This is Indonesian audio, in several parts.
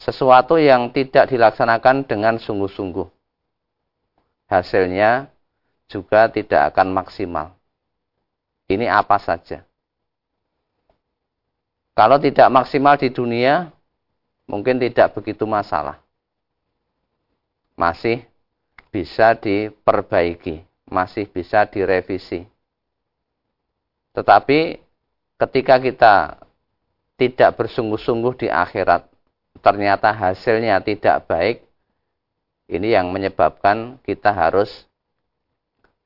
sesuatu yang tidak dilaksanakan dengan sungguh-sungguh. Hasilnya juga tidak akan maksimal. Ini apa saja. Kalau tidak maksimal di dunia, mungkin tidak begitu masalah. Masih bisa diperbaiki, masih bisa direvisi. Tetapi ketika kita tidak bersungguh-sungguh di akhirat, ternyata hasilnya tidak baik, ini yang menyebabkan kita harus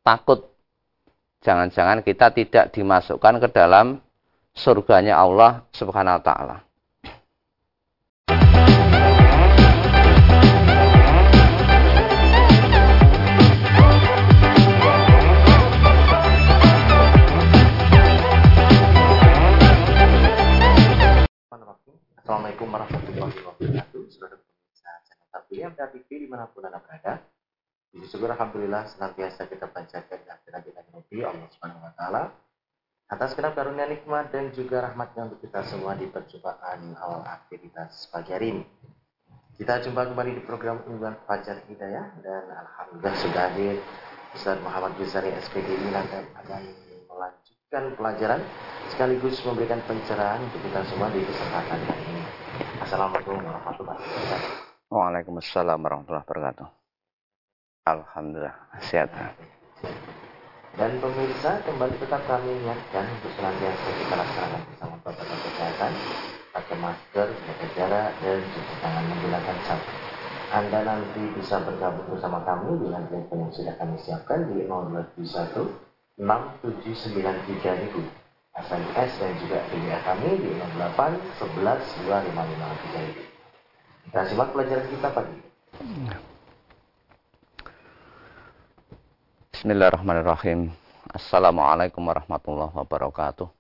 takut. Jangan-jangan kita tidak dimasukkan ke dalam surganya Allah Subhanahu wa taala. Assalamualaikum warahmatullahi wabarakatuh. Saudara pemirsa channel Tabligh MTA TV di mana pun anda berada. Puji syukur Alhamdulillah senantiasa kita panjatkan dan kita Nabi Allah Subhanahu Wa Taala atas kenap karunia nikmat dan juga rahmatnya untuk kita semua di perjumpaan awal aktivitas pagi hari ini. Kita jumpa kembali di program unggulan Fajar Hidayah dan Alhamdulillah sudah hadir Ustaz Muhammad Bizari SPG ini akan melanjutkan pelajaran sekaligus memberikan pencerahan untuk kita semua di kesempatan kali ini. Assalamualaikum warahmatullahi wabarakatuh. Waalaikumsalam warahmatullahi wabarakatuh. Alhamdulillah sehat. Dan pemirsa kembali tetap kami ingatkan untuk senantiasa kita laksanakan bersama protokol kesehatan, pakai masker, jaga jarak, dan cuci tangan menggunakan sabun. Anda nanti bisa bergabung bersama kami di lantai yang sudah kami siapkan di 0221 6793000 SMS dan juga email kami di 08 11 2553 ini. Kita simak pelajaran kita pagi. Bismillahirrahmanirrahim. Assalamualaikum warahmatullahi wabarakatuh.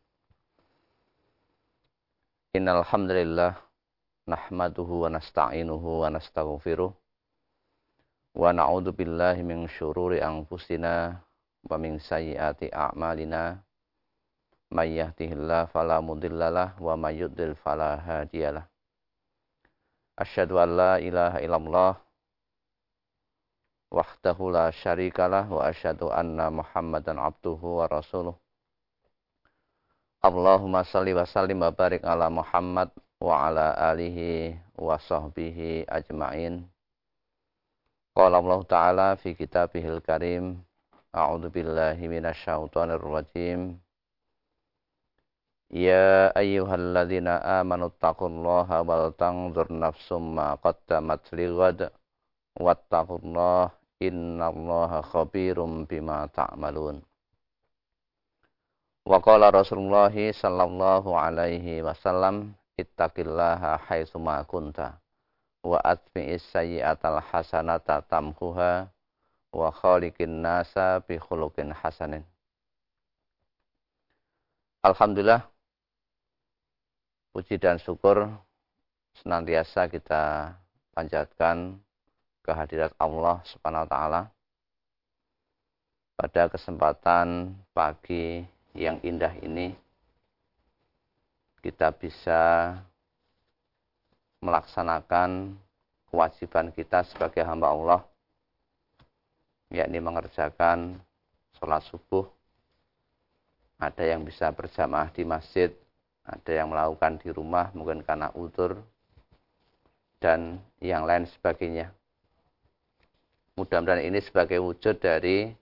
Innal hamdalillah nahmaduhu wa nasta'inuhu wa nastaghfiruh wa na'udzu billahi min syururi anfusina wa min sayyiati a'malina may yahdihillahu fala mudhillalah wa may yudlil fala hadiyalah asyhadu an la ilaha illallah wahdahu la syarikalah wa asyhadu anna muhammadan abduhu wa rasuluh. Allahumma salli wa sallim wa barik ala Muhammad wa ala alihi wa sahbihi ajma'in. Qala Allah Ta'ala fi kitabihil karim A'udzu billahi minasyaitonir rajim يا أيها الذين آمنوا اتقوا الله ولتنظر نفس ما قدمت لغد واتقوا الله إن الله خبير بما تعملون وقال رسول الله صلى الله عليه وسلم اتق الله حيث ما كنت وأتبع السيئة الحسنة تمحها wa khaliqin nasa bi khuluqin hasanin. Alhamdulillah puji dan syukur senantiasa kita panjatkan kehadirat Allah Subhanahu wa taala pada kesempatan pagi yang indah ini kita bisa melaksanakan kewajiban kita sebagai hamba Allah yakni mengerjakan sholat subuh ada yang bisa berjamaah di masjid ada yang melakukan di rumah mungkin karena utur dan yang lain sebagainya. Mudah-mudahan ini sebagai wujud dari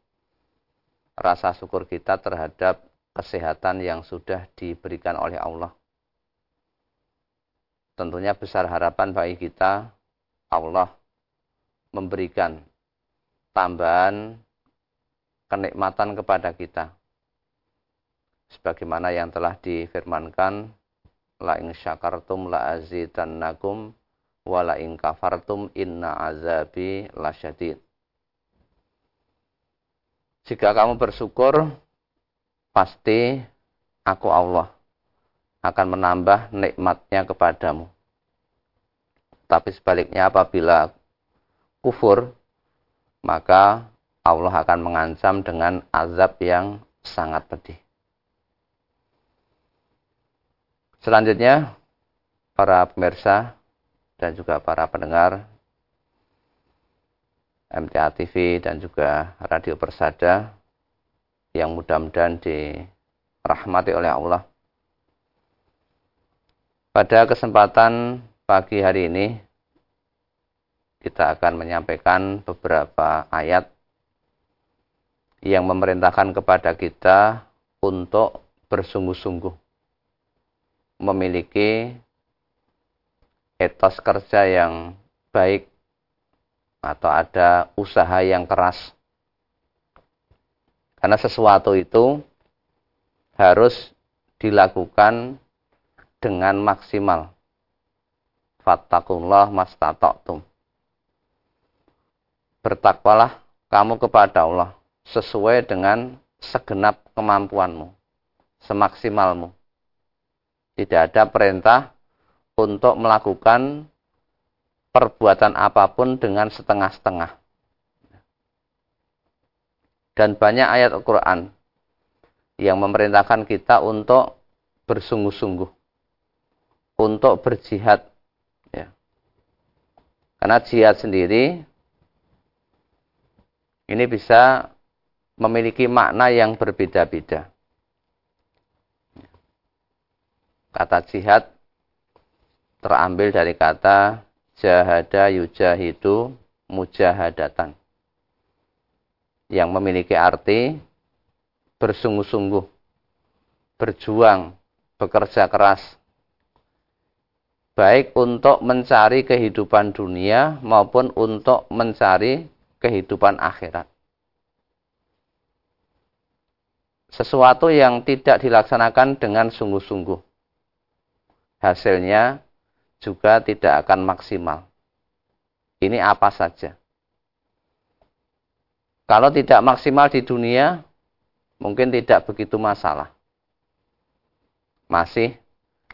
rasa syukur kita terhadap kesehatan yang sudah diberikan oleh Allah. Tentunya besar harapan bagi kita Allah memberikan tambahan kenikmatan kepada kita. Sebagaimana yang telah difirmankan la in syakartum la azidannakum wa la in kafartum inna azabi lasyadid jika kamu bersyukur pasti aku Allah akan menambah nikmatnya kepadamu. Tapi sebaliknya apabila kufur maka Allah akan mengancam dengan azab yang sangat pedih Selanjutnya, para pemirsa dan juga para pendengar MTA TV dan juga Radio Persada yang mudah-mudahan dirahmati oleh Allah. Pada kesempatan pagi hari ini kita akan menyampaikan beberapa ayat yang memerintahkan kepada kita untuk bersungguh-sungguh memiliki etos kerja yang baik atau ada usaha yang keras. Karena sesuatu itu harus dilakukan dengan maksimal. Fattakullah mastata'tum. Bertakwalah kamu kepada Allah sesuai dengan segenap kemampuanmu, semaksimalmu. Tidak ada perintah untuk melakukan perbuatan apa pun dengan setengah-setengah. Dan banyak ayat Al-Quran yang memerintahkan kita untuk bersungguh-sungguh. Untuk berjihad. Ya. Karena jihad sendiri ini bisa memiliki makna yang berbeda-beda. Kata jihad terambil dari kata jahada yujahidu mujahadatan yang memiliki arti bersungguh-sungguh, berjuang, bekerja keras, baik untuk mencari kehidupan dunia maupun untuk mencari kehidupan akhirat. Sesuatu yang tidak dilaksanakan dengan sungguh-sungguh, hasilnya juga tidak akan maksimal. Ini apa saja. Kalau tidak maksimal di dunia, mungkin tidak begitu masalah. Masih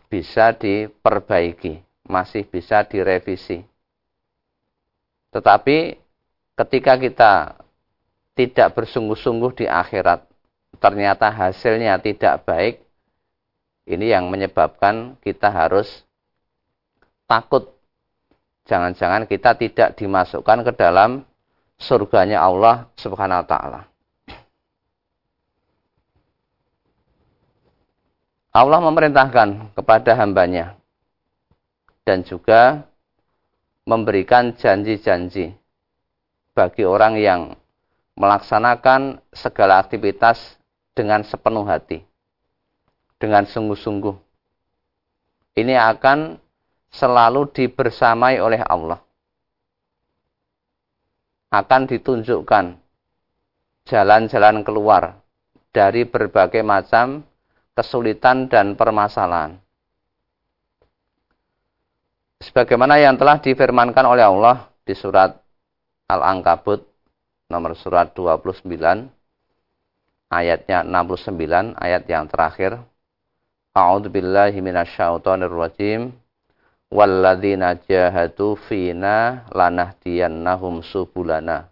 bisa diperbaiki, masih bisa direvisi. Tetapi ketika kita tidak bersungguh-sungguh di akhirat, ternyata hasilnya tidak baik, ini yang menyebabkan kita harus takut jangan-jangan kita tidak dimasukkan ke dalam surganya Allah Subhanahu wa taala. Allah memerintahkan kepada hambanya dan juga memberikan janji-janji bagi orang yang melaksanakan segala aktivitas dengan sepenuh hati, dengan sungguh-sungguh. Ini akan selalu dibersamai oleh Allah. Akan ditunjukkan jalan-jalan keluar dari berbagai macam kesulitan dan permasalahan. Sebagaimana yang telah difirmankan oleh Allah di surat Al-Ankabut nomor surat 29 ayatnya 69 ayat yang terakhir. A'udzubillahi minasyaitonirrajim. Walladzina jahadu fina lanahdiyannahum subulana.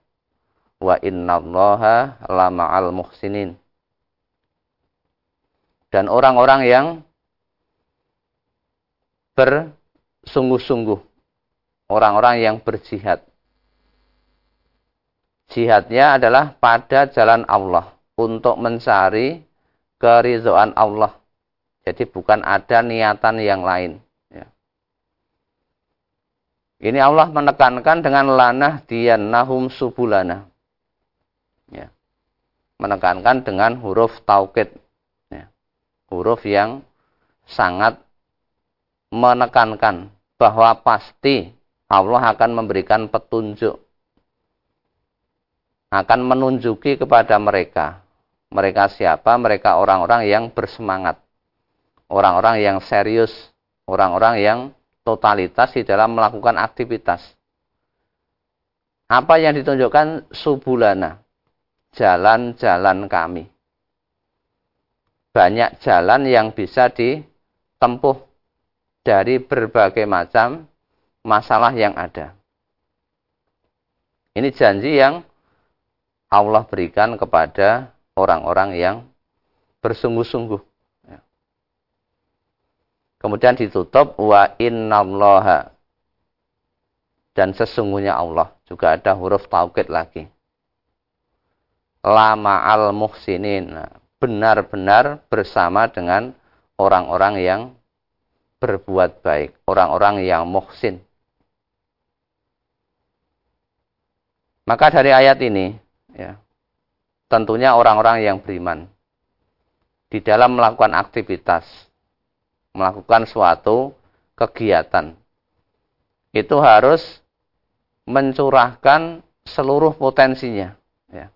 Wa innallaha lama'al muhsinin. Dan orang-orang yang bersungguh-sungguh. Orang-orang yang berjihad jihadnya adalah pada jalan Allah untuk mencari keridhaan Allah jadi bukan ada niatan yang lain ini Allah menekankan dengan lanah nahum subulana. Ya. Menekankan dengan huruf taukid. Ya. Huruf yang sangat menekankan bahwa pasti Allah akan memberikan petunjuk. Akan menunjuki kepada mereka. Mereka siapa? Mereka orang-orang yang bersemangat. Orang-orang yang serius. Orang-orang yang totalitas di dalam melakukan aktivitas. Apa yang ditunjukkan subulana? Jalan-jalan kami. Banyak jalan yang bisa ditempuh dari berbagai macam masalah yang ada. Ini janji yang Allah berikan kepada orang-orang yang bersungguh-sungguh Kemudian ditutup wa innallaha dan sesungguhnya Allah. Juga ada huruf taukid lagi. Lama al muhsinin. Nah, benar-benar bersama dengan orang-orang yang berbuat baik. Orang-orang yang muhsin. Maka dari ayat ini, ya, tentunya orang-orang yang beriman di dalam melakukan aktivitas, melakukan suatu kegiatan, itu harus mencurahkan seluruh potensinya, ya,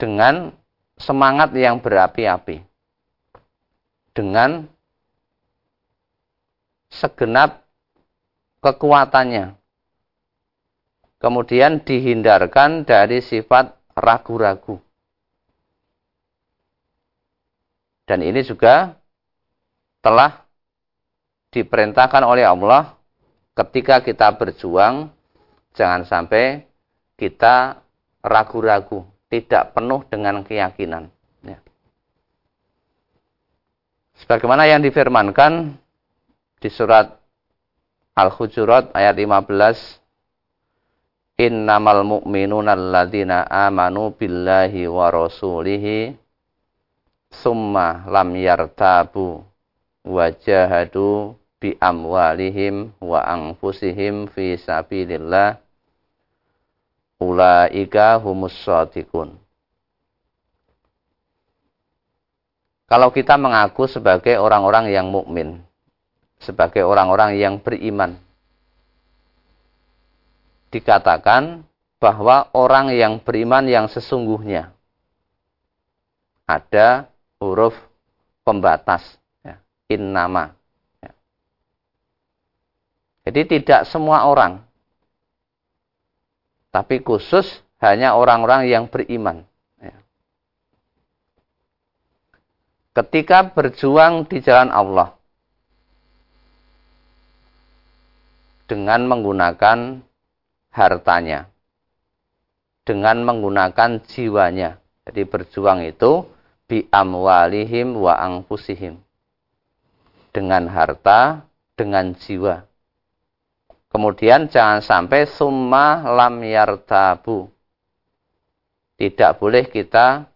dengan semangat yang berapi-api, dengan segenap kekuatannya, kemudian dihindarkan dari sifat ragu-ragu. Dan ini juga telah diperintahkan oleh Allah ketika kita berjuang, jangan sampai kita ragu-ragu, tidak penuh dengan keyakinan. Ya. Sebagaimana yang difirmankan di surat Al-Hujurat ayat 15 Innamal mu'minuna alladzina amanu billahi wa rasulihi summa lam yartabu wajahadu bi amwalihim wa anfusihim fi sabilillah. Ulaika humus shadiqun. Kalau kita mengaku sebagai orang-orang yang mukmin, sebagai orang-orang yang beriman, dikatakan bahwa orang yang beriman yang sesungguhnya ada huruf pembatas ya, in nama. Ya. Jadi tidak semua orang, tapi khusus hanya orang-orang yang beriman. Ya. Ketika berjuang di jalan Allah dengan menggunakan hartanya dengan menggunakan jiwanya. Jadi berjuang itu bi amwalihim wa angfusihim. Dengan harta, dengan jiwa. Kemudian jangan sampai summa lam yartabu. Tidak boleh kita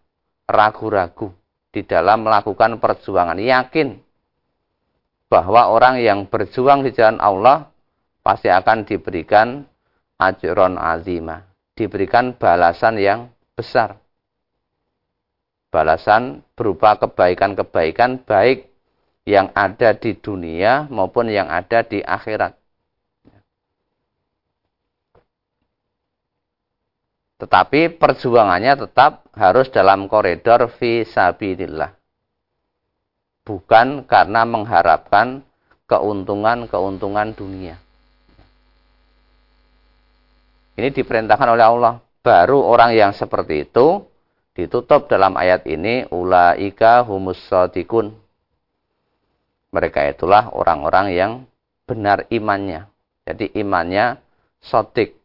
ragu-ragu di dalam melakukan perjuangan. Yakin bahwa orang yang berjuang di jalan Allah pasti akan diberikan ajron azimah. Diberikan balasan yang besar. Balasan berupa kebaikan-kebaikan baik yang ada di dunia maupun yang ada di akhirat. Tetapi perjuangannya tetap harus dalam koridor visabilillah. Bukan karena mengharapkan keuntungan-keuntungan dunia. Ini diperintahkan oleh Allah. Baru orang yang seperti itu ditutup dalam ayat ini ulaika humus. Mereka itulah orang-orang yang benar imannya. Jadi imannya sotik.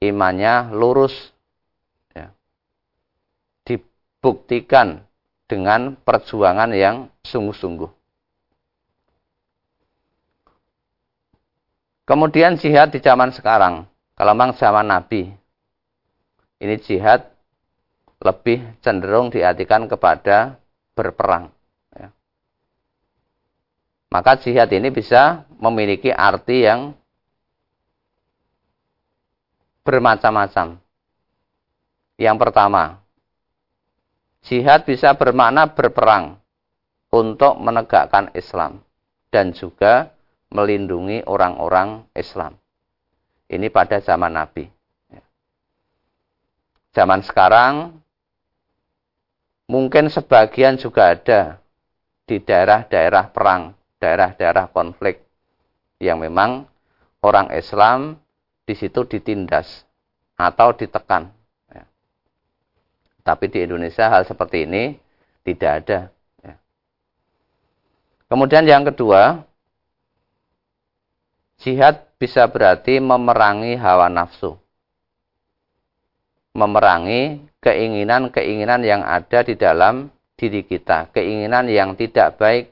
Imannya lurus. Ya. Dibuktikan dengan perjuangan yang sungguh-sungguh. Kemudian jihad di zaman sekarang. Kalau memang zaman Nabi, ini jihad lebih cenderung diartikan kepada berperang. Ya. Maka jihad ini bisa memiliki arti yang bermacam-macam. Yang pertama, jihad bisa bermakna berperang untuk menegakkan Islam dan juga melindungi orang-orang Islam. Ini pada zaman Nabi. Ya. Zaman sekarang mungkin sebagian juga ada di daerah-daerah perang, daerah-daerah konflik yang memang orang Islam di situ ditindas atau ditekan. Ya. Tapi di Indonesia hal seperti ini tidak ada. Ya. Kemudian yang kedua, jihad bisa berarti memerangi hawa nafsu. Memerangi keinginan-keinginan yang ada di dalam diri kita. Keinginan yang tidak baik.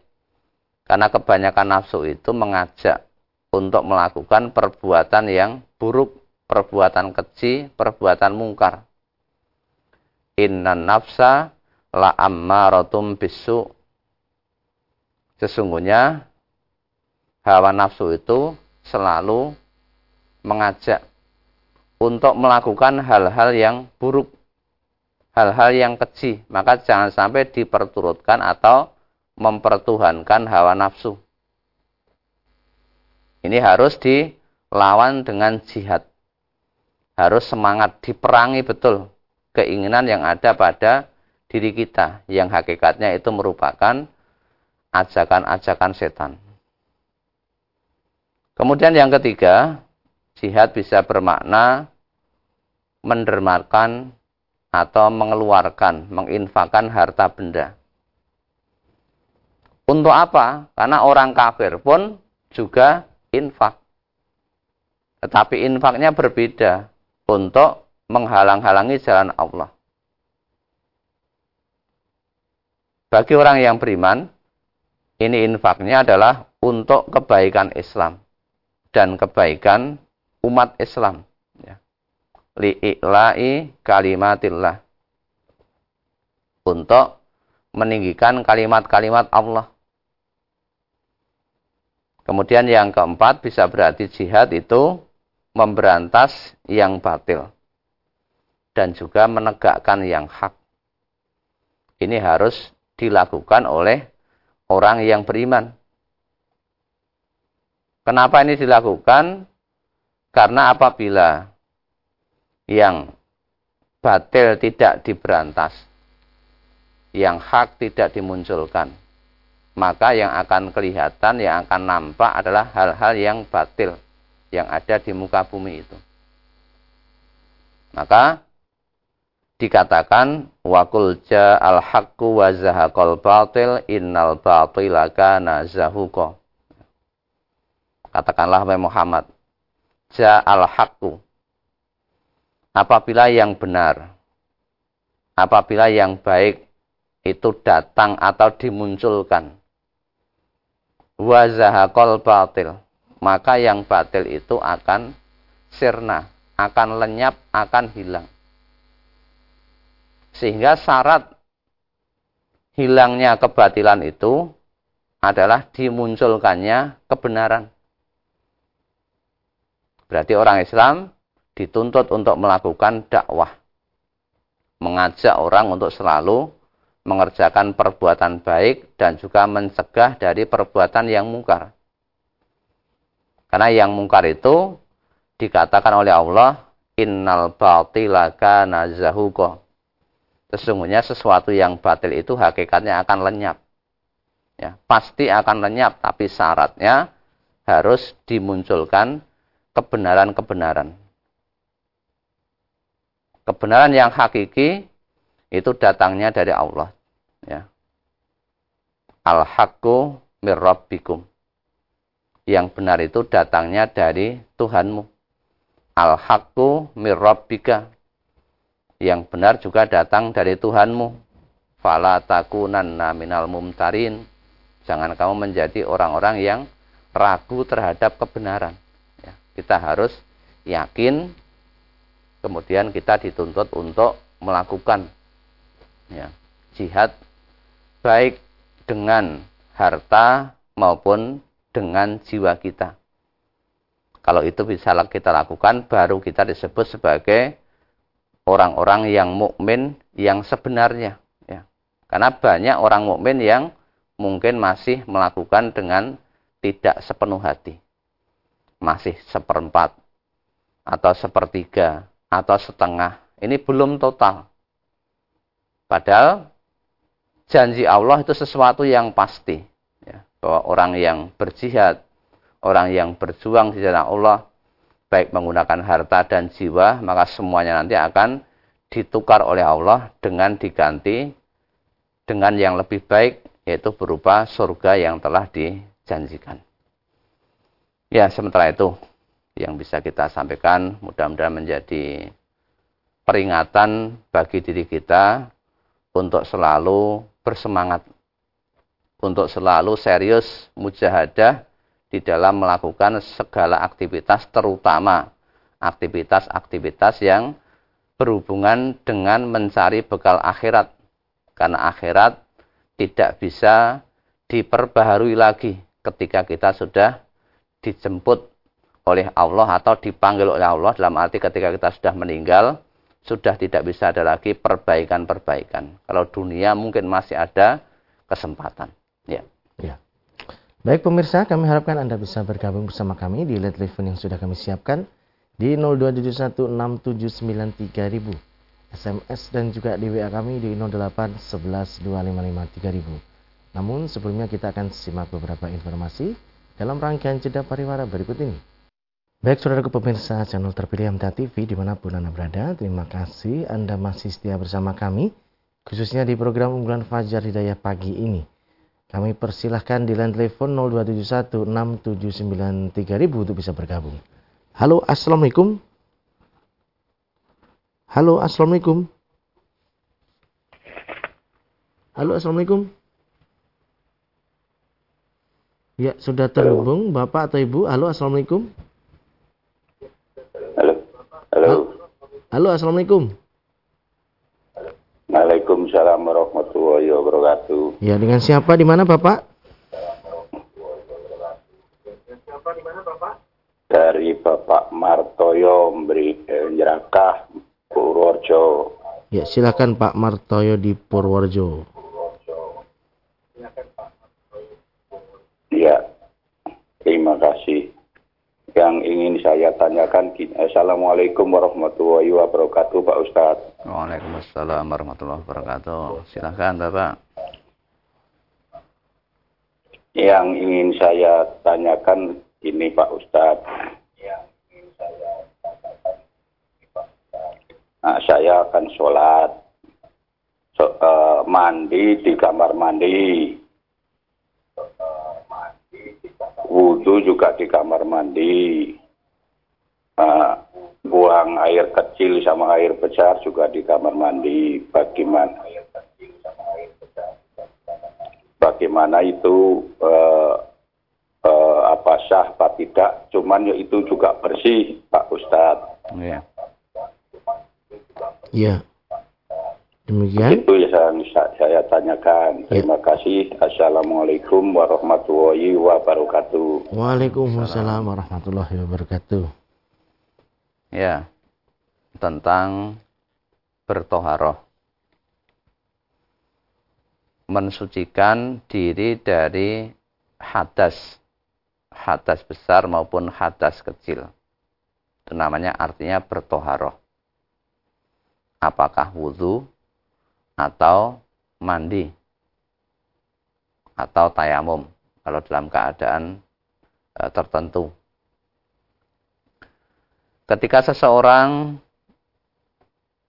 Karena kebanyakan nafsu itu mengajak untuk melakukan perbuatan yang buruk, perbuatan keji, perbuatan mungkar. Inna nafsa la ammaratum bisu. Sesungguhnya hawa nafsu itu selalu mengajak untuk melakukan hal-hal yang buruk, hal-hal yang keji. Maka jangan sampai diperturutkan atau mempertuhankan hawa nafsu. Ini harus dilawan dengan jihad. Harus semangat diperangi betul keinginan yang ada pada diri kita. Yang hakikatnya itu merupakan ajakan-ajakan setan. Kemudian yang ketiga, jihad bisa bermakna mendermakan atau mengeluarkan, menginfakkan harta benda. Untuk apa? Karena orang kafir pun juga infak. Tetapi infaknya berbeda untuk menghalang-halangi jalan Allah. Bagi orang yang beriman, ini infaknya adalah untuk kebaikan Islam dan kebaikan umat Islam. Ya. Li'i'la'i kalimatillah. Untuk meninggikan kalimat-kalimat Allah. Kemudian yang keempat bisa berarti jihad itu memberantas yang batil. Dan juga menegakkan yang hak. Ini harus dilakukan oleh orang yang beriman. Kenapa ini dilakukan? Karena apabila yang batil tidak diberantas, yang hak tidak dimunculkan, maka yang akan kelihatan, yang akan nampak adalah hal-hal yang batil yang ada di muka bumi itu. Maka dikatakan wakul al haqqu wa zahaqal batil innal batila kana zahuqa. Katakanlah Muhammad, ja'al haqqu. Apabila yang benar, apabila yang baik itu datang atau dimunculkan. Wazahakol batil. Maka yang batil itu akan sirna, akan lenyap, akan hilang. Sehingga syarat hilangnya kebatilan itu adalah dimunculkannya kebenaran. Berarti orang Islam dituntut untuk melakukan dakwah. Mengajak orang untuk selalu mengerjakan perbuatan baik dan juga mencegah dari perbuatan yang mungkar. Karena yang mungkar itu dikatakan oleh Allah, innal batila kana. Sesungguhnya sesuatu yang batil itu hakikatnya akan lenyap. Ya, pasti akan lenyap, tapi syaratnya harus dimunculkan kebenaran-kebenaran. Kebenaran yang hakiki itu datangnya dari Allah. Ya. Al-haqqu mirrabbikum. Yang benar itu datangnya dari Tuhanmu. Al-haqqu mirrabbika. Yang benar juga datang dari Tuhanmu. Fala takunanna minal mumtarin. Jangan kamu menjadi orang-orang yang ragu terhadap kebenaran. Kita harus yakin, kemudian kita dituntut untuk melakukan ya, jihad baik dengan harta maupun dengan jiwa kita. Kalau itu bisa kita lakukan, baru kita disebut sebagai orang-orang yang mukmin yang sebenarnya. Ya. Karena banyak orang mukmin yang mungkin masih melakukan dengan tidak sepenuh hati masih seperempat atau sepertiga atau setengah. Ini belum total. Padahal janji Allah itu sesuatu yang pasti. Ya, bahwa orang yang berjihad, orang yang berjuang di jalan Allah, baik menggunakan harta dan jiwa, maka semuanya nanti akan ditukar oleh Allah dengan diganti dengan yang lebih baik, yaitu berupa surga yang telah dijanjikan. Ya, sementara itu yang bisa kita sampaikan mudah-mudahan menjadi peringatan bagi diri kita untuk selalu bersemangat, untuk selalu serius mujahadah di dalam melakukan segala aktivitas terutama aktivitas-aktivitas yang berhubungan dengan mencari bekal akhirat. Karena akhirat tidak bisa diperbaharui lagi ketika kita sudah dijemput oleh Allah atau dipanggil oleh Allah dalam arti ketika kita sudah meninggal sudah tidak bisa ada lagi perbaikan-perbaikan. Kalau dunia mungkin masih ada kesempatan. Ya. Ya. Baik pemirsa, kami harapkan Anda bisa bergabung bersama kami di line telepon yang sudah kami siapkan di 02716793000 SMS dan juga di WA kami di 08112553000 Namun sebelumnya kita akan simak beberapa informasi dalam rangkaian jeda pariwara berikut ini. Baik saudara pemirsa channel terpilih MTA TV di mana pun Anda berada, terima kasih Anda masih setia bersama kami, khususnya di program unggulan Fajar Hidayah pagi ini. Kami persilahkan di line telepon 02716793000 untuk bisa bergabung. Halo, Assalamualaikum. Halo, Assalamualaikum. Halo, Assalamualaikum. Ya, sudah terhubung Bapak atau Ibu. Halo, Assalamualaikum. Halo. Halo. Halo, Assalamualaikum. Waalaikumsalam warahmatullahi wabarakatuh. Ya, dengan siapa di mana Bapak? Dari Bapak Martoyo memberi eh, Purworejo. Ya, silakan Pak Martoyo di Purworejo. Ya, terima kasih. Yang ingin saya tanyakan, Assalamualaikum warahmatullahi wabarakatuh, Pak Ustadz. Waalaikumsalam warahmatullahi wabarakatuh. Silakan Bapak. Yang ingin saya tanyakan ini Pak Ustadz. Nah, saya akan sholat, so, uh, mandi di kamar mandi, juga di kamar mandi, uh, buang air kecil sama air besar juga di kamar mandi. Bagaimana? Bagaimana itu uh, uh, apa sah apa tidak? Cuman ya itu juga bersih, Pak Ustadz. Ya. Ya. Demikian. Itu ya saya, saya tanyakan. Terima kasih. Assalamualaikum warahmatullahi wabarakatuh. Waalaikumsalam warahmatullahi wabarakatuh. Ya. Tentang bertoharoh. Mensucikan diri dari hadas. Hadas besar maupun hadas kecil. Itu namanya artinya bertoharoh apakah wudhu atau mandi atau tayamum kalau dalam keadaan e, tertentu. Ketika seseorang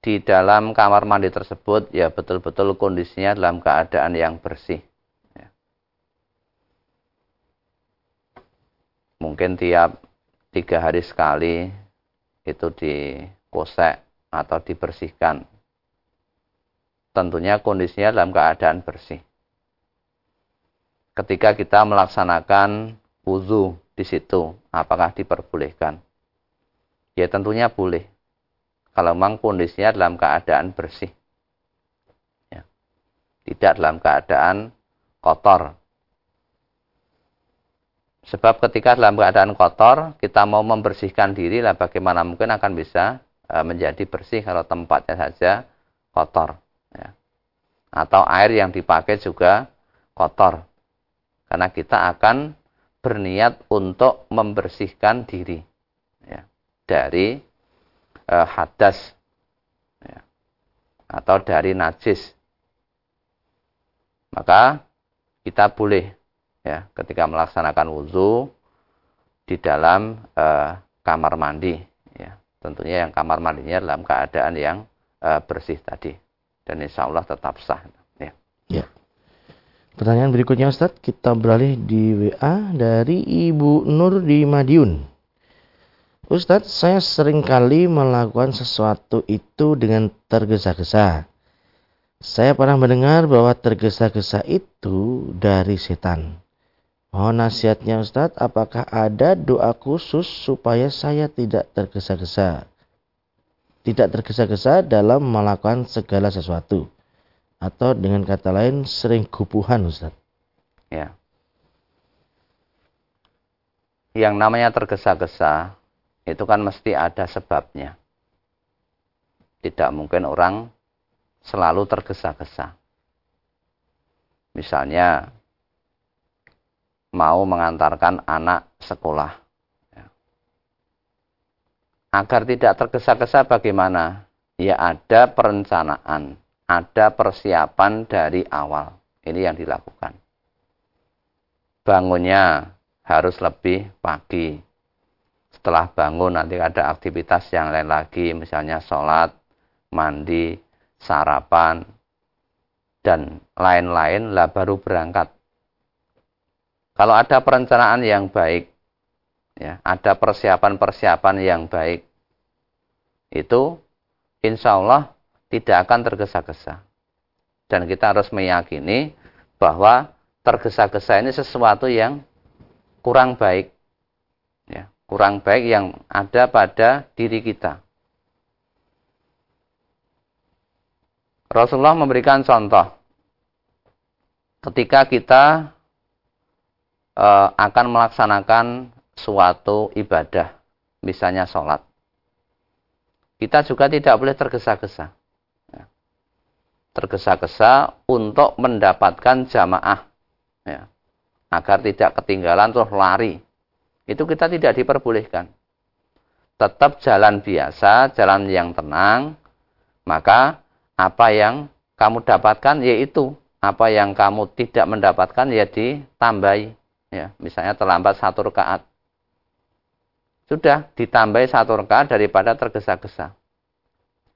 di dalam kamar mandi tersebut ya betul-betul kondisinya dalam keadaan yang bersih. Ya. Mungkin tiap tiga hari sekali itu dikosek atau dibersihkan. Tentunya kondisinya dalam keadaan bersih. Ketika kita melaksanakan wudhu di situ, apakah diperbolehkan? Ya tentunya boleh. Kalau memang kondisinya dalam keadaan bersih. Ya. Tidak dalam keadaan kotor. Sebab ketika dalam keadaan kotor, kita mau membersihkan diri, lah bagaimana mungkin akan bisa E, menjadi bersih kalau tempatnya saja kotor. Ya. Atau air yang dipakai juga kotor. Karena kita akan berniat untuk membersihkan diri ya, dari e, hadas ya, atau dari najis. Maka kita boleh ya ketika melaksanakan wudhu di dalam e, kamar mandi tentunya yang kamar mandinya dalam keadaan yang uh, bersih tadi dan insya Allah tetap sah ya. ya. Pertanyaan berikutnya Ustadz, kita beralih di WA dari Ibu Nur di Madiun. Ustadz, saya sering kali melakukan sesuatu itu dengan tergesa-gesa. Saya pernah mendengar bahwa tergesa-gesa itu dari setan. Mohon nasihatnya Ustadz, apakah ada doa khusus supaya saya tidak tergesa-gesa? Tidak tergesa-gesa dalam melakukan segala sesuatu. Atau dengan kata lain, sering gupuhan Ustadz. Ya. Yang namanya tergesa-gesa, itu kan mesti ada sebabnya. Tidak mungkin orang selalu tergesa-gesa. Misalnya, mau mengantarkan anak sekolah. Agar tidak tergesa-gesa bagaimana? Ya ada perencanaan, ada persiapan dari awal. Ini yang dilakukan. Bangunnya harus lebih pagi. Setelah bangun nanti ada aktivitas yang lain lagi, misalnya sholat, mandi, sarapan, dan lain-lain lah baru berangkat kalau ada perencanaan yang baik, ya, ada persiapan-persiapan yang baik, itu insya Allah tidak akan tergesa-gesa. Dan kita harus meyakini bahwa tergesa-gesa ini sesuatu yang kurang baik. Ya, kurang baik yang ada pada diri kita. Rasulullah memberikan contoh. Ketika kita uh, akan melaksanakan suatu ibadah, misalnya sholat. Kita juga tidak boleh tergesa-gesa. Ya. Tergesa-gesa untuk mendapatkan jamaah. Ya. Agar tidak ketinggalan terus lari. Itu kita tidak diperbolehkan. Tetap jalan biasa, jalan yang tenang. Maka apa yang kamu dapatkan yaitu apa yang kamu tidak mendapatkan ya ditambahi ya misalnya terlambat satu rakaat sudah ditambah satu rakaat daripada tergesa-gesa.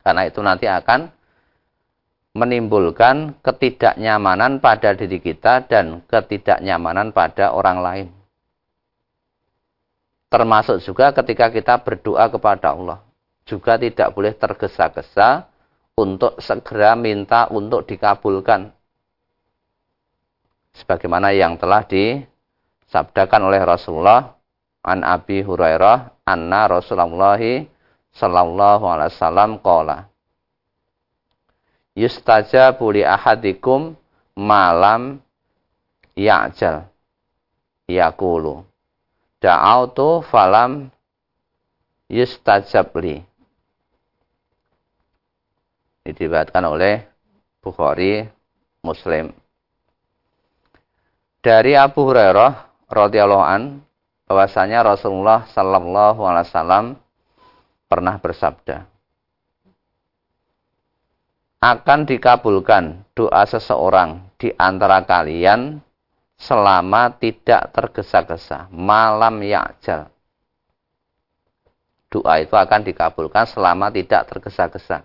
Karena itu nanti akan menimbulkan ketidaknyamanan pada diri kita dan ketidaknyamanan pada orang lain. Termasuk juga ketika kita berdoa kepada Allah juga tidak boleh tergesa-gesa untuk segera minta untuk dikabulkan. Sebagaimana yang telah di sabdakan oleh Rasulullah an Abi Hurairah anna Rasulullah sallallahu alaihi wasallam qala yustajabu li ahadikum malam ya'jal yaqulu da'autu falam yustajab li. Diriwayatkan oleh Bukhari Muslim. Dari Abu Hurairah radhiyallahu an bahwasanya Rasulullah sallallahu alaihi wasallam pernah bersabda akan dikabulkan doa seseorang di antara kalian selama tidak tergesa-gesa malam ya'jal doa itu akan dikabulkan selama tidak tergesa-gesa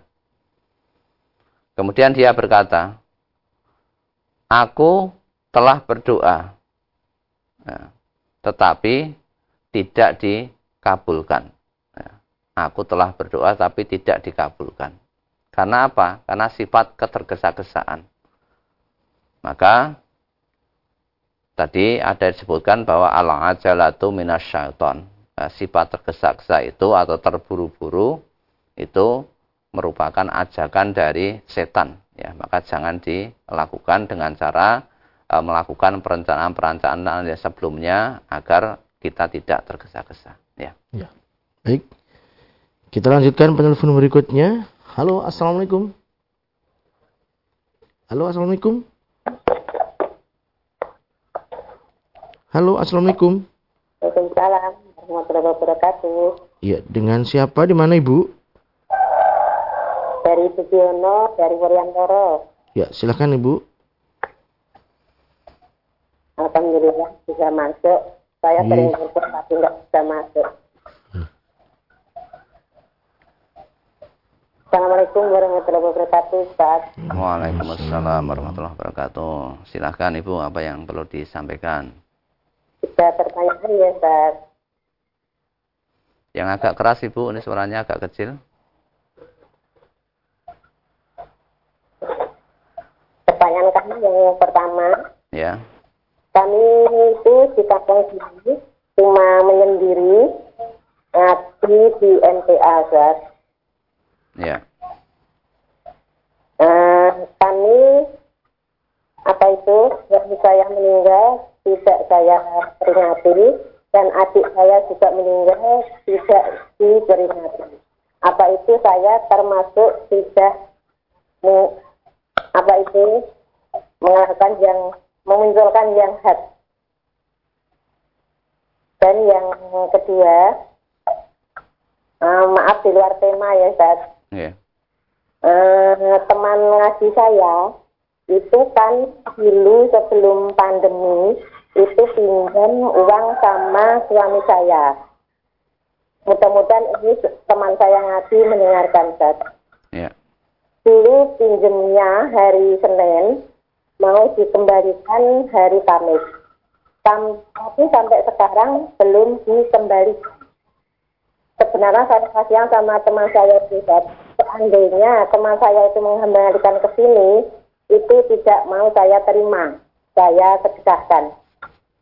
kemudian dia berkata aku telah berdoa Ya. Tetapi tidak dikabulkan. Ya. Aku telah berdoa tapi tidak dikabulkan. Karena apa? Karena sifat ketergesa-gesaan. Maka tadi ada disebutkan bahwa al-ajalatu minasyaiton. Nah, sifat tergesa-gesa itu atau terburu-buru itu merupakan ajakan dari setan ya maka jangan dilakukan dengan cara e, melakukan perencanaan-perencanaan yang sebelumnya agar kita tidak tergesa-gesa. Ya. ya. Baik. Kita lanjutkan penelpon berikutnya. Halo, assalamualaikum. Halo, assalamualaikum. Halo, assalamualaikum. Waalaikumsalam warahmatullahi wabarakatuh. Iya, dengan siapa di mana ibu? Dari Sugiono, dari Wuryantoro. Ya, silakan ibu. Alhamdulillah bisa masuk. Saya hmm. sering telepon tapi nggak bisa masuk. Hmm. Assalamualaikum warahmatullahi wabarakatuh, Ustaz. Waalaikumsalam warahmatullahi wabarakatuh. Silahkan Ibu, apa yang perlu disampaikan? Kita pertanyaan ya, Ustaz. Yang agak keras Ibu, ini suaranya agak kecil. Pertanyaan kami yang pertama. Ya kami itu di kampung sini cuma menyendiri ngaji di MTA Zat. Ya. Uh, kami apa itu yang saya meninggal tidak saya peringati dan adik saya juga meninggal tidak diperingati. Apa itu saya termasuk tidak apa itu mengatakan yang memunculkan yang had. Dan yang kedua, uh, maaf di luar tema ya, Ustaz. Yeah. Uh, teman ngaji saya itu kan dulu sebelum pandemi itu pinjam uang sama suami saya. Mudah-mudahan ini teman saya ngaji mendengarkan, Ustaz. Yeah. Dulu pinjemnya hari Senin, mau dikembalikan hari Kamis. tapi sampai sekarang belum dikembalikan. Sebenarnya saya kasihan sama teman saya itu, seandainya teman saya itu mengembalikan ke sini, itu tidak mau saya terima, saya sedekahkan.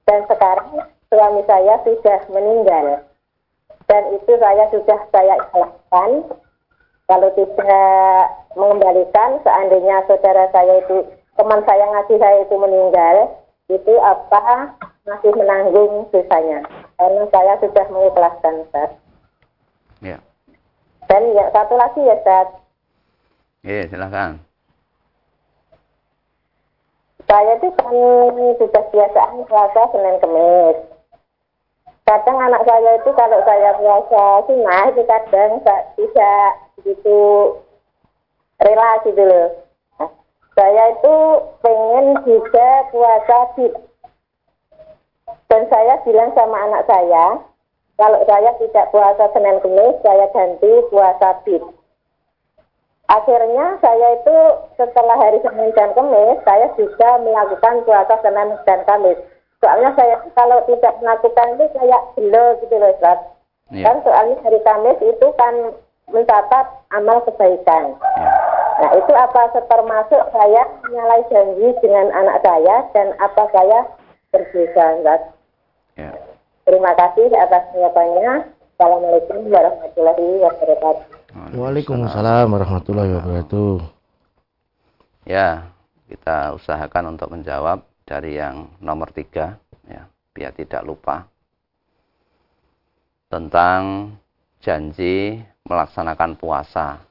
Dan sekarang suami saya sudah meninggal. Dan itu saya sudah saya ikhlaskan. Kalau tidak mengembalikan, seandainya saudara saya itu teman saya ngasih saya itu meninggal, itu apa masih menanggung dosanya. Karena saya sudah mengikhlaskan, Ustaz. Ya. Dan yang satu lagi ya, Ustaz. Iya, silakan. Saya itu kan sudah biasaan puasa Senin Kemis. Kadang anak saya itu kalau saya puasa sunnah itu kadang tidak begitu rela gitu loh saya itu pengen juga puasa. Dan saya bilang sama anak saya, kalau saya tidak puasa Senin Kemis, saya ganti puasa bid. Akhirnya saya itu setelah hari Senin dan Kemis, saya juga melakukan puasa Senin dan Kamis. Soalnya saya kalau tidak melakukan itu kayak gelo gitu loh, Ustaz. Yeah. Kan soalnya hari Kamis itu kan mencatat amal kebaikan. Yeah. Nah itu apa termasuk saya menyalahi janji dengan anak saya dan apa saya berdosa enggak? Ya. Terima kasih atas jawabannya. Assalamualaikum warahmatullahi wabarakatuh. Waalaikumsalam warahmatullahi wabarakatuh. Ya, kita usahakan untuk menjawab dari yang nomor tiga, ya, biar tidak lupa tentang janji melaksanakan puasa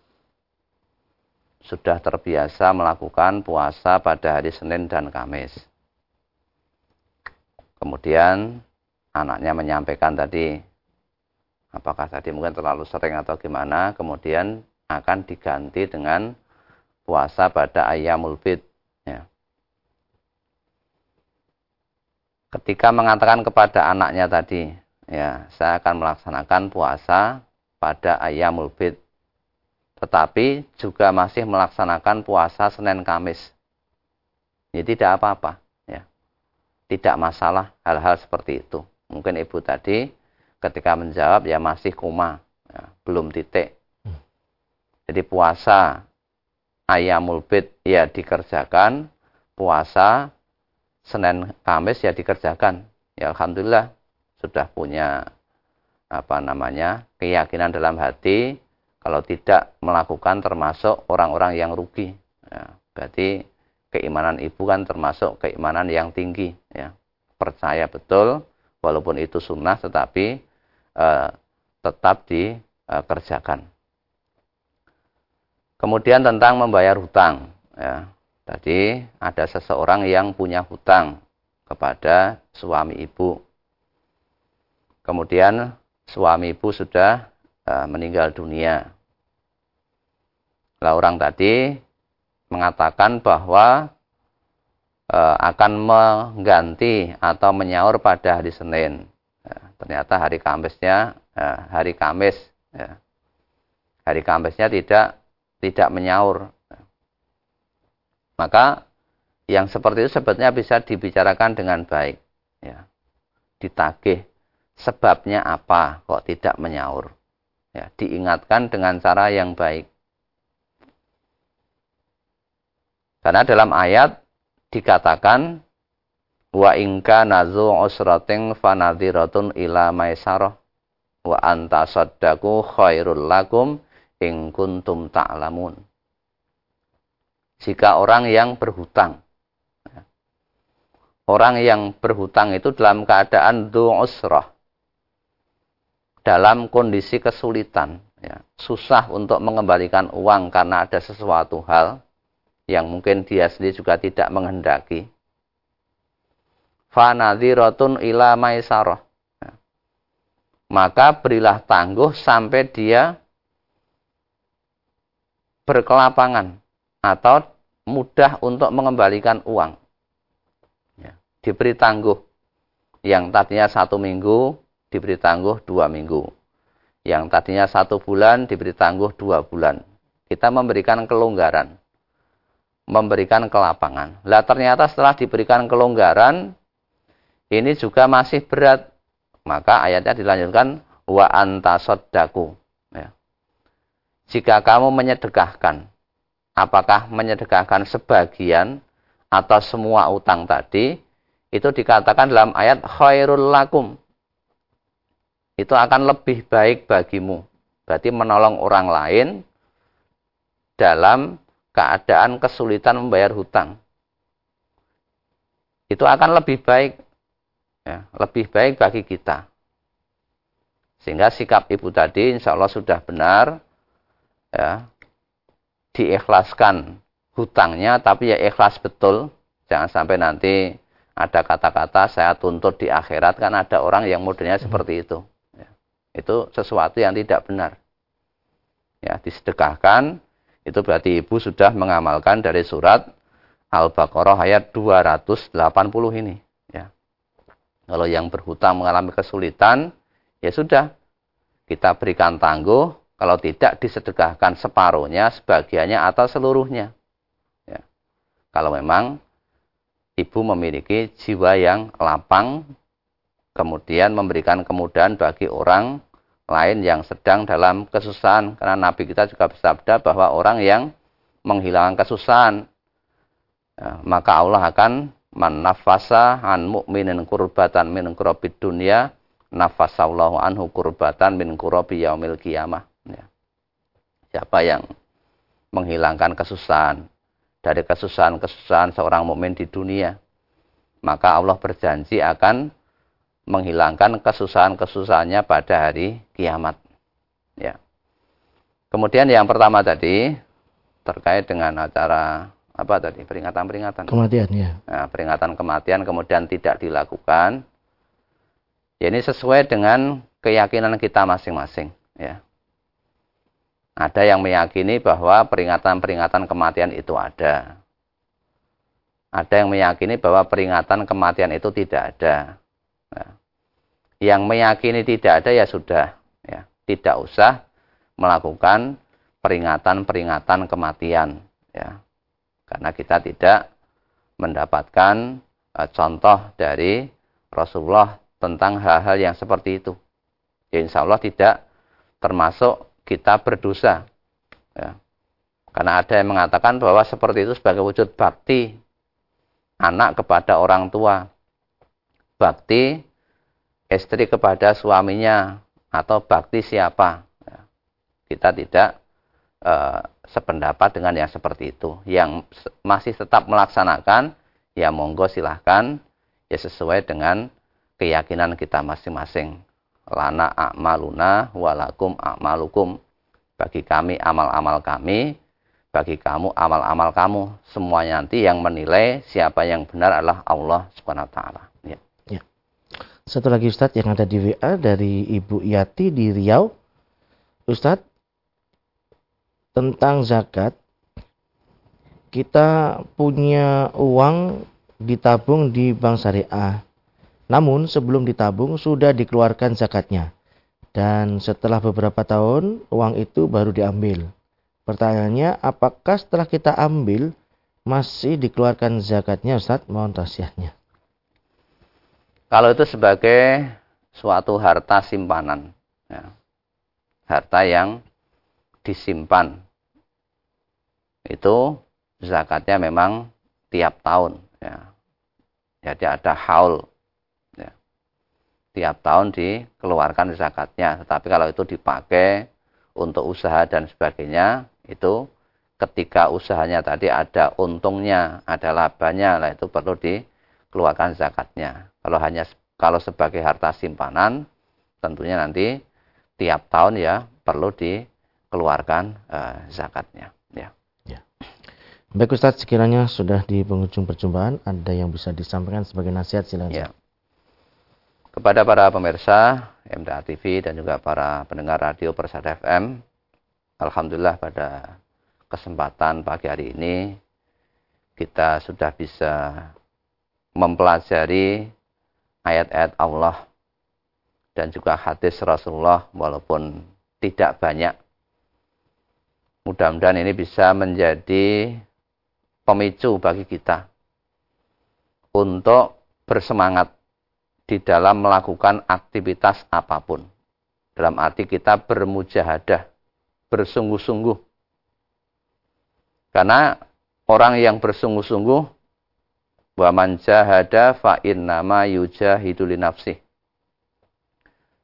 sudah terbiasa melakukan puasa pada hari Senin dan Kamis. Kemudian anaknya menyampaikan tadi, apakah tadi mungkin terlalu sering atau gimana, kemudian akan diganti dengan puasa pada ayamul bid. Ya. Ketika mengatakan kepada anaknya tadi, ya saya akan melaksanakan puasa pada ayamul bid tetapi juga masih melaksanakan puasa Senin Kamis. Ini tidak apa-apa, ya. Tidak masalah hal-hal seperti itu. Mungkin ibu tadi ketika menjawab ya masih koma, ya, belum titik. Jadi puasa ayamul bid ya dikerjakan, puasa Senin Kamis ya dikerjakan. Ya alhamdulillah sudah punya apa namanya keyakinan dalam hati kalau tidak melakukan termasuk orang-orang yang rugi. Ya, berarti keimanan ibu kan termasuk keimanan yang tinggi. Ya. Percaya betul, walaupun itu sunnah, tetapi eh, tetap dikerjakan. Kemudian tentang membayar hutang. Ya. Tadi ada seseorang yang punya hutang kepada suami ibu. Kemudian suami ibu sudah uh, meninggal dunia. Lah orang tadi mengatakan bahwa uh, akan mengganti atau menyaur pada hari Senin. Ya, ternyata hari Kamisnya uh, hari Kamis. Ya. Hari Kamisnya tidak tidak menyaur. Maka yang seperti itu sebetulnya bisa dibicarakan dengan baik. Ya. Ditagih sebabnya apa kok tidak menyaur ya, diingatkan dengan cara yang baik. Karena dalam ayat dikatakan Wa ingka nazu usrating fanadhiratun ila maisarah. Wa anta saddaku khairul lakum ing kuntum ta'lamun. Jika orang yang berhutang. Orang yang berhutang itu dalam keadaan du'usrah. Dalam kondisi kesulitan. Ya, susah untuk mengembalikan uang karena ada sesuatu hal yang mungkin dia sendiri juga tidak menghendaki fanadhiratun ila maisarah. Maka berilah tangguh sampai dia berkelapangan atau mudah untuk mengembalikan uang. Ya, diberi tangguh. Yang tadinya satu minggu, diberi tangguh dua minggu. Yang tadinya satu bulan, diberi tangguh dua bulan. Kita memberikan kelonggaran. Memberikan kelapangan. Lah ternyata setelah diberikan kelonggaran, ini juga masih berat. Maka ayatnya dilanjutkan wa anta soddaku. Ya. Jika kamu menyedekahkan, apakah menyedekahkan sebagian atau semua utang tadi, itu dikatakan dalam ayat khairul lakum. Itu akan lebih baik bagimu. Berarti menolong orang lain dalam keadaan kesulitan membayar hutang. Itu akan lebih baik ya, lebih baik bagi kita. Sehingga sikap ibu tadi insya Allah sudah benar, ya, diikhlaskan hutangnya, tapi ya ikhlas betul. Jangan sampai nanti ada kata-kata saya tuntut di akhirat, kan ada orang yang modelnya hmm. seperti itu. Ya. Itu sesuatu yang tidak benar. Ya, disedekahkan, itu berarti ibu sudah mengamalkan dari surat Al-Baqarah ayat 280 ini. Kalau yang berhutang mengalami kesulitan, ya sudah. Kita berikan tangguh, kalau tidak disedekahkan separuhnya, sebagiannya, atau seluruhnya. Ya. Kalau memang ibu memiliki jiwa yang lapang, kemudian memberikan kemudahan bagi orang lain yang sedang dalam kesusahan. Karena Nabi kita juga bersabda bahwa orang yang menghilangkan kesusahan, ya, maka Allah akan man nafasa an mu'minin kurbatan min kurabid dunya nafasallahu anhu kurbatan min kurabi yaumil qiyamah ya. siapa yang menghilangkan kesusahan dari kesusahan-kesusahan seorang mukmin di dunia maka Allah berjanji akan menghilangkan kesusahan-kesusahannya pada hari kiamat. Ya. Kemudian yang pertama tadi terkait dengan acara apa tadi? Peringatan-peringatan. Kematian ya. Nah, peringatan kematian kemudian tidak dilakukan. Ya ini sesuai dengan keyakinan kita masing-masing ya. Ada yang meyakini bahwa peringatan-peringatan kematian itu ada. Ada yang meyakini bahwa peringatan kematian itu tidak ada. Nah, yang meyakini tidak ada ya sudah ya tidak usah melakukan peringatan-peringatan kematian ya karena kita tidak mendapatkan uh, contoh dari Rasulullah tentang hal-hal yang seperti itu. Ya, insya Allah tidak termasuk kita berdosa. Ya. Karena ada yang mengatakan bahwa seperti itu sebagai wujud bakti anak kepada orang tua. Bakti istri kepada suaminya atau bakti siapa. Ya. Kita tidak uh, sependapat dengan yang seperti itu. Yang masih tetap melaksanakan, ya monggo silahkan, ya sesuai dengan keyakinan kita masing-masing. Lana a'maluna walakum a'malukum. Bagi kami amal-amal kami, bagi kamu amal-amal kamu. Semuanya nanti yang menilai siapa yang benar adalah Allah Subhanahu wa taala. Satu lagi Ustadz yang ada di WA dari Ibu Yati di Riau. Ustadz, tentang zakat, kita punya uang ditabung di bank syariah. Namun sebelum ditabung sudah dikeluarkan zakatnya. Dan setelah beberapa tahun uang itu baru diambil. Pertanyaannya apakah setelah kita ambil masih dikeluarkan zakatnya Ustaz? Mohon tasiahnya. Kalau itu sebagai suatu harta simpanan. Ya. Harta yang disimpan itu zakatnya memang tiap tahun ya. Jadi ada haul. Ya. Tiap tahun dikeluarkan zakatnya. Tetapi kalau itu dipakai untuk usaha dan sebagainya, itu ketika usahanya tadi ada untungnya, ada labanya, lah itu perlu dikeluarkan zakatnya. Kalau hanya kalau sebagai harta simpanan, tentunya nanti tiap tahun ya perlu dikeluarkan uh, zakatnya. Ya. ya. Baik Ustaz, sekiranya sudah di penghujung perjumpaan, ada yang bisa disampaikan sebagai nasihat silakan. Ya. Kepada para pemirsa MTA TV dan juga para pendengar radio Persada FM, Alhamdulillah pada kesempatan pagi hari ini kita sudah bisa mempelajari ayat-ayat Allah dan juga hadis Rasulullah walaupun tidak banyak. Mudah-mudahan ini bisa menjadi pemicu bagi kita untuk bersemangat di dalam melakukan aktivitas apa pun. Dalam arti kita bermujahadah, bersungguh-sungguh karena orang yang bersungguh-sungguh wa man jahada fa innama yujahidu li nafsi.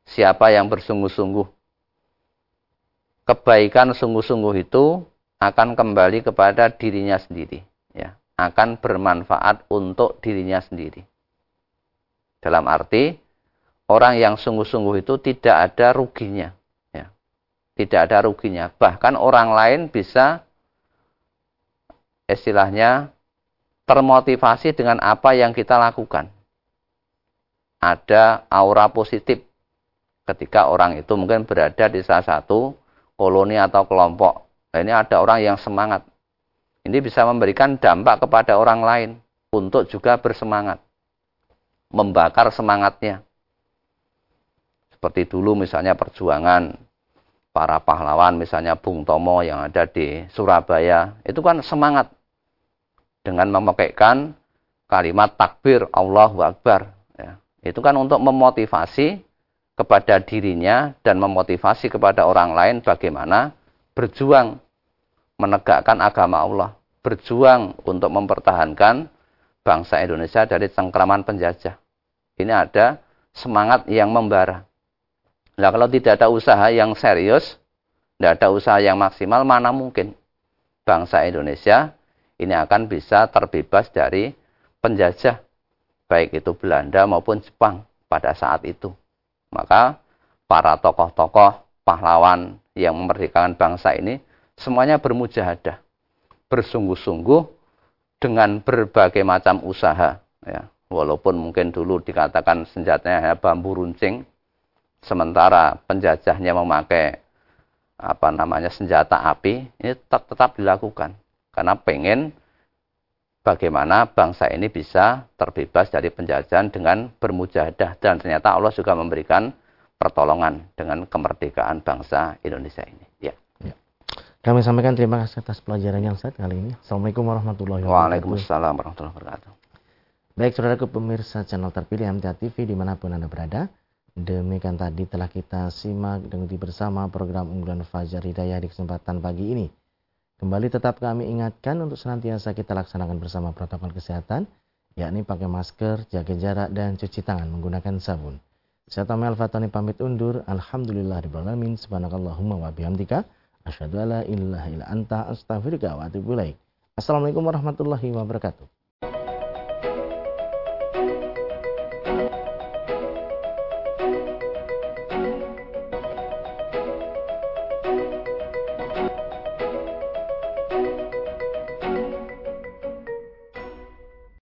Siapa yang bersungguh-sungguh kebaikan sungguh-sungguh itu akan kembali kepada dirinya sendiri, ya. Akan bermanfaat untuk dirinya sendiri. Dalam arti orang yang sungguh-sungguh itu tidak ada ruginya, ya. Tidak ada ruginya. Bahkan orang lain bisa istilahnya termotivasi dengan apa yang kita lakukan. Ada aura positif ketika orang itu mungkin berada di salah satu koloni atau kelompok. Nah, ini ada orang yang semangat. Ini bisa memberikan dampak kepada orang lain untuk juga bersemangat. Membakar semangatnya. Seperti dulu misalnya perjuangan para pahlawan misalnya Bung Tomo yang ada di Surabaya. Itu kan semangat dengan memakaikan kalimat takbir Allahu Akbar. Ya. Itu kan untuk memotivasi kepada dirinya dan memotivasi kepada orang lain bagaimana berjuang menegakkan agama Allah. Berjuang untuk mempertahankan bangsa Indonesia dari cengkraman penjajah. Ini ada semangat yang membara. Nah kalau tidak ada usaha yang serius, tidak ada usaha yang maksimal, mana mungkin bangsa Indonesia ini akan bisa terbebas dari penjajah, baik itu Belanda maupun Jepang pada saat itu. Maka para tokoh-tokoh pahlawan yang memerdekakan bangsa ini semuanya bermujahadah, bersungguh-sungguh dengan berbagai macam usaha. Ya. Walaupun mungkin dulu dikatakan senjatanya bambu runcing, sementara penjajahnya memakai apa namanya senjata api, ini tetap tetap dilakukan karena pengen bagaimana bangsa ini bisa terbebas dari penjajahan dengan bermujahadah dan ternyata Allah juga memberikan pertolongan dengan kemerdekaan bangsa Indonesia ini. Ya. ya. Kami sampaikan terima kasih atas pelajaran yang saya kali ini. Assalamualaikum warahmatullahi wabarakatuh. Waalaikumsalam warahmatullahi wabarakatuh. Baik, saudaraku pemirsa channel terpilih MTA TV di mana pun Anda berada. Demikian tadi telah kita simak dan bersama program unggulan Fajar Hidayah di kesempatan pagi ini. Kembali tetap kami ingatkan untuk senantiasa kita laksanakan bersama protokol kesehatan, yakni pakai masker, jaga jarak, dan cuci tangan menggunakan sabun. Saya Tamil Fatani pamit undur. Alhamdulillah alamin. Subhanakallahumma wa bihamdika. Asyhadu alla ilaha illa anta astaghfiruka wa atubu. Assalamualaikum warahmatullahi wabarakatuh.